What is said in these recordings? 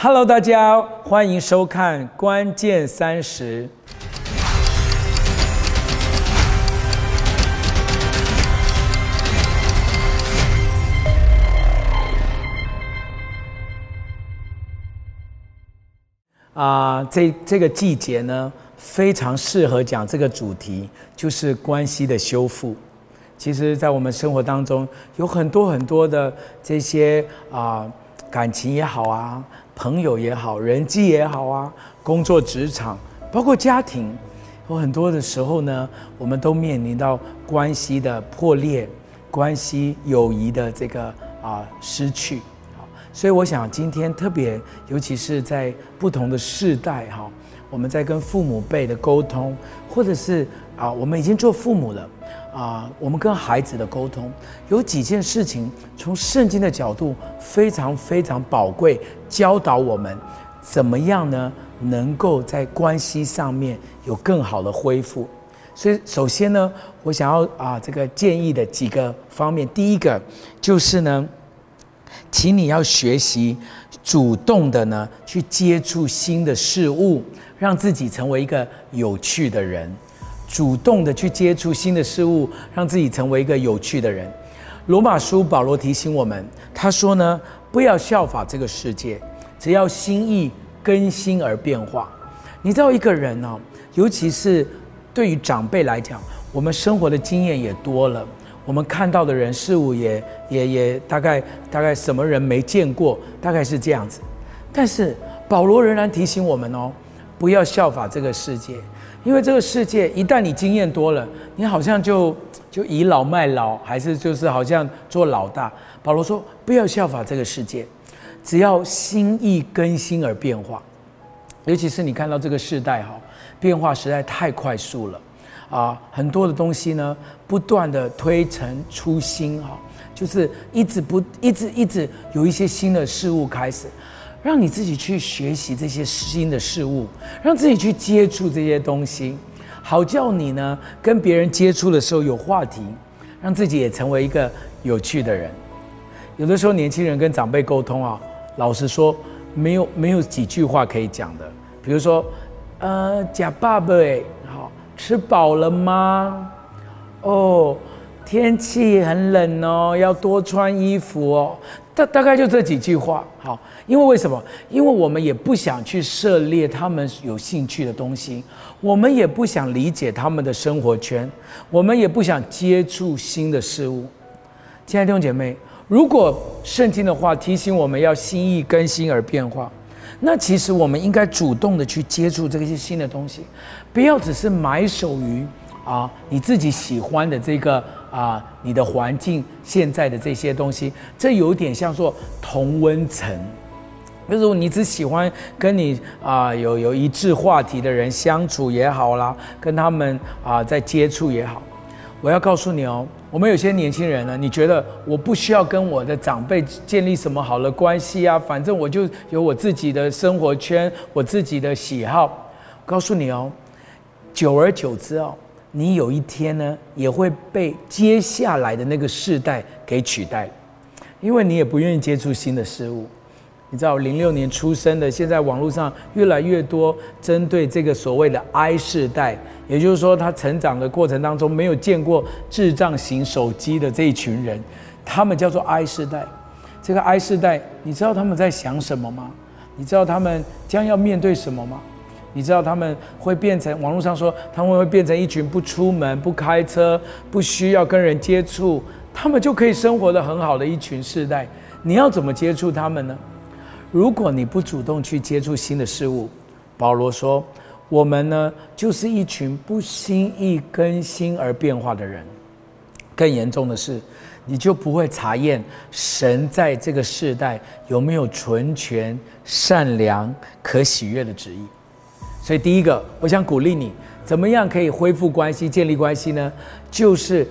Hello，大家欢迎收看《关键三十》。啊，这这个季节呢，非常适合讲这个主题，就是关系的修复。其实，在我们生活当中，有很多很多的这些啊，感情也好啊，朋友也好，人际也好啊，工作职场，包括家庭，有很多的时候呢，我们都面临到关系的破裂，关系友谊的这个啊失去。所以我想今天特别，尤其是在不同的世代哈，我们在跟父母辈的沟通，或者是啊，我们已经做父母了啊，我们跟孩子的沟通，有几件事情从圣经的角度非常非常宝贵，教导我们怎么样呢，能够在关系上面有更好的恢复。所以首先呢，我想要啊这个建议的几个方面，第一个就是呢。请你要学习主动的呢，去接触新的事物，让自己成为一个有趣的人。主动的去接触新的事物，让自己成为一个有趣的人。罗马书保罗提醒我们，他说呢，不要效法这个世界，只要心意更新而变化。你知道一个人呢，尤其是对于长辈来讲，我们生活的经验也多了。我们看到的人事物也也也大概大概什么人没见过，大概是这样子。但是保罗仍然提醒我们哦，不要效法这个世界，因为这个世界一旦你经验多了，你好像就就倚老卖老，还是就是好像做老大。保罗说，不要效法这个世界，只要心意更新而变化。尤其是你看到这个世代哈，变化实在太快速了。啊，很多的东西呢，不断的推陈出新哈，就是一直不一直一直有一些新的事物开始，让你自己去学习这些新的事物，让自己去接触这些东西，好叫你呢跟别人接触的时候有话题，让自己也成为一个有趣的人。有的时候年轻人跟长辈沟通啊，老实说，没有没有几句话可以讲的，比如说，呃，假爸爸哎。吃饱了吗？哦，天气很冷哦，要多穿衣服哦。大大概就这几句话。好，因为为什么？因为我们也不想去涉猎他们有兴趣的东西，我们也不想理解他们的生活圈，我们也不想接触新的事物。亲爱的弟兄姐妹，如果圣经的话提醒我们要心意更新而变化。那其实我们应该主动的去接触这些新的东西，不要只是埋首于啊你自己喜欢的这个啊你的环境现在的这些东西，这有点像做同温层。如果你只喜欢跟你啊有有一致话题的人相处也好啦，跟他们啊在接触也好，我要告诉你哦。我们有些年轻人呢，你觉得我不需要跟我的长辈建立什么好的关系啊？反正我就有我自己的生活圈，我自己的喜好。告诉你哦，久而久之哦，你有一天呢，也会被接下来的那个世代给取代，因为你也不愿意接触新的事物。你知道，零六年出生的，现在网络上越来越多针对这个所谓的 I 世代，也就是说，他成长的过程当中没有见过智障型手机的这一群人，他们叫做 I 世代。这个 I 世代，你知道他们在想什么吗？你知道他们将要面对什么吗？你知道他们会变成网络上说他们会变成一群不出门、不开车、不需要跟人接触，他们就可以生活的很好的一群世代。你要怎么接触他们呢？如果你不主动去接触新的事物，保罗说，我们呢就是一群不心意更新而变化的人。更严重的是，你就不会查验神在这个世代有没有纯全、善良、可喜悦的旨意。所以，第一个，我想鼓励你，怎么样可以恢复关系、建立关系呢？就是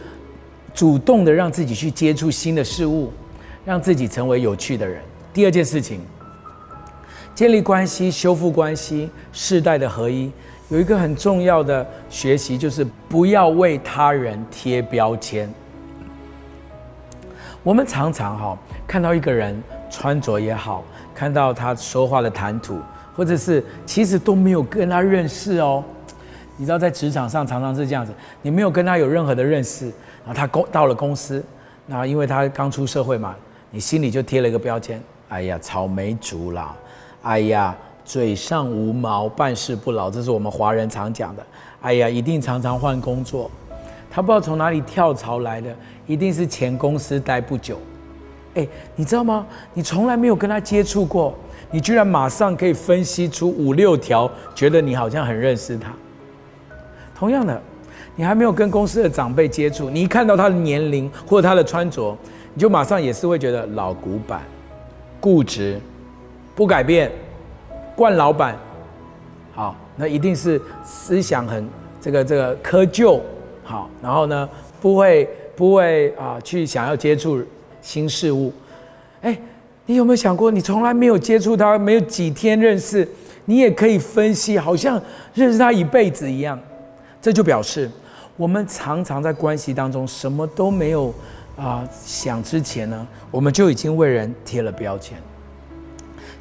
主动的让自己去接触新的事物，让自己成为有趣的人。第二件事情。建立关系、修复关系、世代的合一，有一个很重要的学习，就是不要为他人贴标签。我们常常哈看到一个人穿着也好，看到他说话的谈吐，或者是其实都没有跟他认识哦。你知道在职场上常常是这样子，你没有跟他有任何的认识，然后他公到了公司，那因为他刚出社会嘛，你心里就贴了一个标签，哎呀，草莓族啦，哎呀，嘴上无毛，办事不牢，这是我们华人常讲的。哎呀，一定常常换工作，他不知道从哪里跳槽来的，一定是前公司待不久。哎，你知道吗？你从来没有跟他接触过，你居然马上可以分析出五六条，觉得你好像很认识他。同样的，你还没有跟公司的长辈接触，你一看到他的年龄或者他的穿着，你就马上也是会觉得老古板、固执、不改变、惯老板。好，那一定是思想很这个这个苛旧。好，然后呢，不会不会啊，去想要接触。新事物，哎，你有没有想过，你从来没有接触他，没有几天认识，你也可以分析，好像认识他一辈子一样。这就表示，我们常常在关系当中什么都没有啊想之前呢，我们就已经为人贴了标签。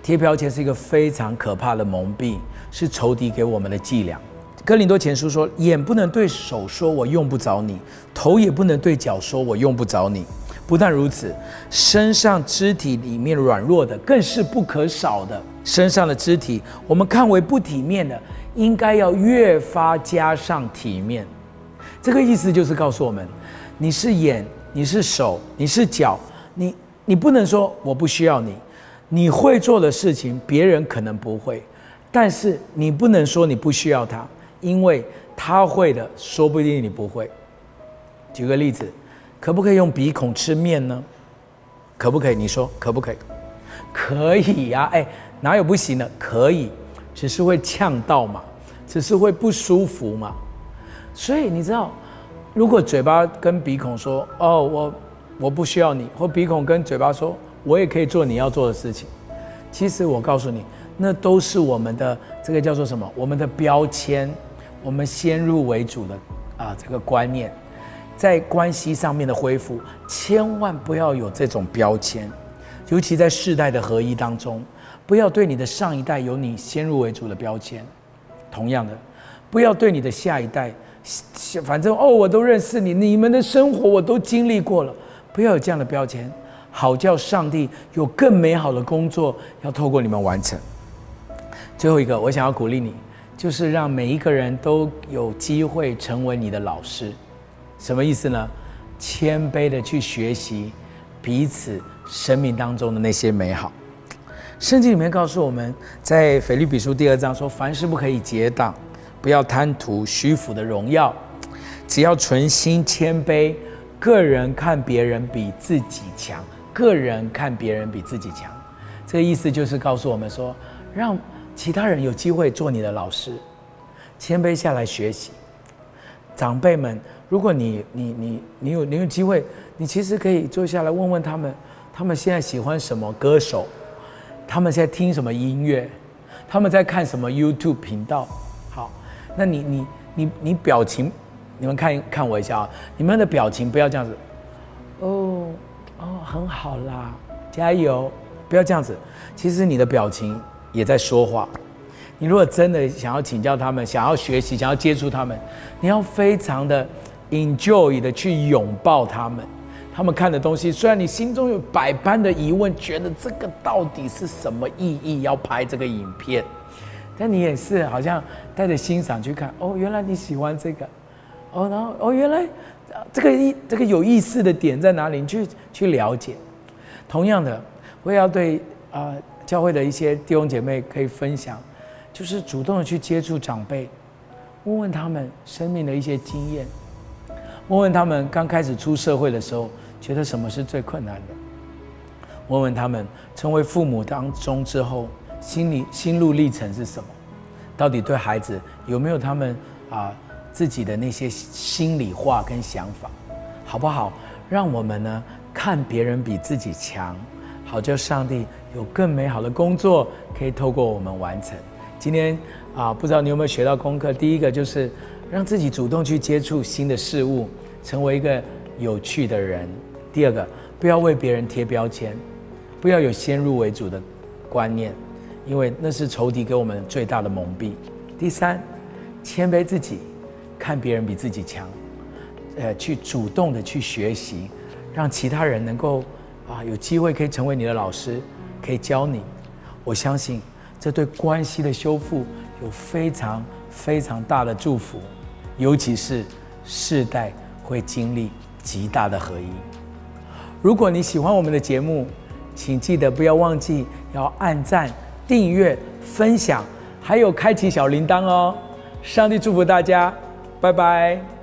贴标签是一个非常可怕的蒙蔽，是仇敌给我们的伎俩。哥林多前书说：眼不能对手说我用不着你，头也不能对脚说我用不着你。不但如此，身上肢体里面软弱的更是不可少的。身上的肢体，我们看为不体面的，应该要越发加上体面。这个意思就是告诉我们：你是眼，你是手，你是脚，你你不能说我不需要你。你会做的事情，别人可能不会，但是你不能说你不需要他，因为他会的，说不定你不会。举个例子。可不可以用鼻孔吃面呢？可不可以？你说可不可以？可以呀！哎，哪有不行的？可以，只是会呛到嘛，只是会不舒服嘛。所以你知道，如果嘴巴跟鼻孔说“哦，我我不需要你”，或鼻孔跟嘴巴说“我也可以做你要做的事情”，其实我告诉你，那都是我们的这个叫做什么？我们的标签，我们先入为主的啊这个观念。在关系上面的恢复，千万不要有这种标签，尤其在世代的合一当中，不要对你的上一代有你先入为主的标签。同样的，不要对你的下一代，反正哦，我都认识你，你们的生活我都经历过了，不要有这样的标签，好叫上帝有更美好的工作要透过你们完成。最后一个，我想要鼓励你，就是让每一个人都有机会成为你的老师。什么意思呢？谦卑的去学习彼此生命当中的那些美好。圣经里面告诉我们在腓立比书第二章说：凡事不可以结党，不要贪图虚浮的荣耀，只要存心谦卑，个人看别人比自己强，个人看别人比自己强。这个意思就是告诉我们说，让其他人有机会做你的老师，谦卑下来学习，长辈们。如果你你你你有你有机会，你其实可以坐下来问问他们，他们现在喜欢什么歌手，他们现在听什么音乐，他们在看什么 YouTube 频道。好，那你你你你表情，你们看看我一下啊，你们的表情不要这样子。哦哦，很好啦，加油！不要这样子，其实你的表情也在说话。你如果真的想要请教他们，想要学习，想要接触他们，你要非常的。enjoy 的去拥抱他们，他们看的东西，虽然你心中有百般的疑问，觉得这个到底是什么意义？要拍这个影片，但你也是好像带着欣赏去看。哦，原来你喜欢这个，哦，然后哦，原来这个意这个有意思的点在哪里？你去去了解。同样的，我也要对啊教会的一些弟兄姐妹可以分享，就是主动的去接触长辈，问问他们生命的一些经验。问问他们刚开始出社会的时候，觉得什么是最困难的？问问他们成为父母当中之后，心里心路历程是什么？到底对孩子有没有他们啊自己的那些心里话跟想法，好不好？让我们呢看别人比自己强，好叫上帝有更美好的工作可以透过我们完成。今天啊，不知道你有没有学到功课？第一个就是。让自己主动去接触新的事物，成为一个有趣的人。第二个，不要为别人贴标签，不要有先入为主的观。念，因为那是仇敌给我们最大的蒙蔽。第三，谦卑自己，看别人比自己强，呃，去主动的去学习，让其他人能够啊有机会可以成为你的老师，可以教你。我相信这对关系的修复有非常非常大的祝福，尤其是世代会经历极大的合一。如果你喜欢我们的节目，请记得不要忘记要按赞、订阅、分享，还有开启小铃铛哦。上帝祝福大家，拜拜。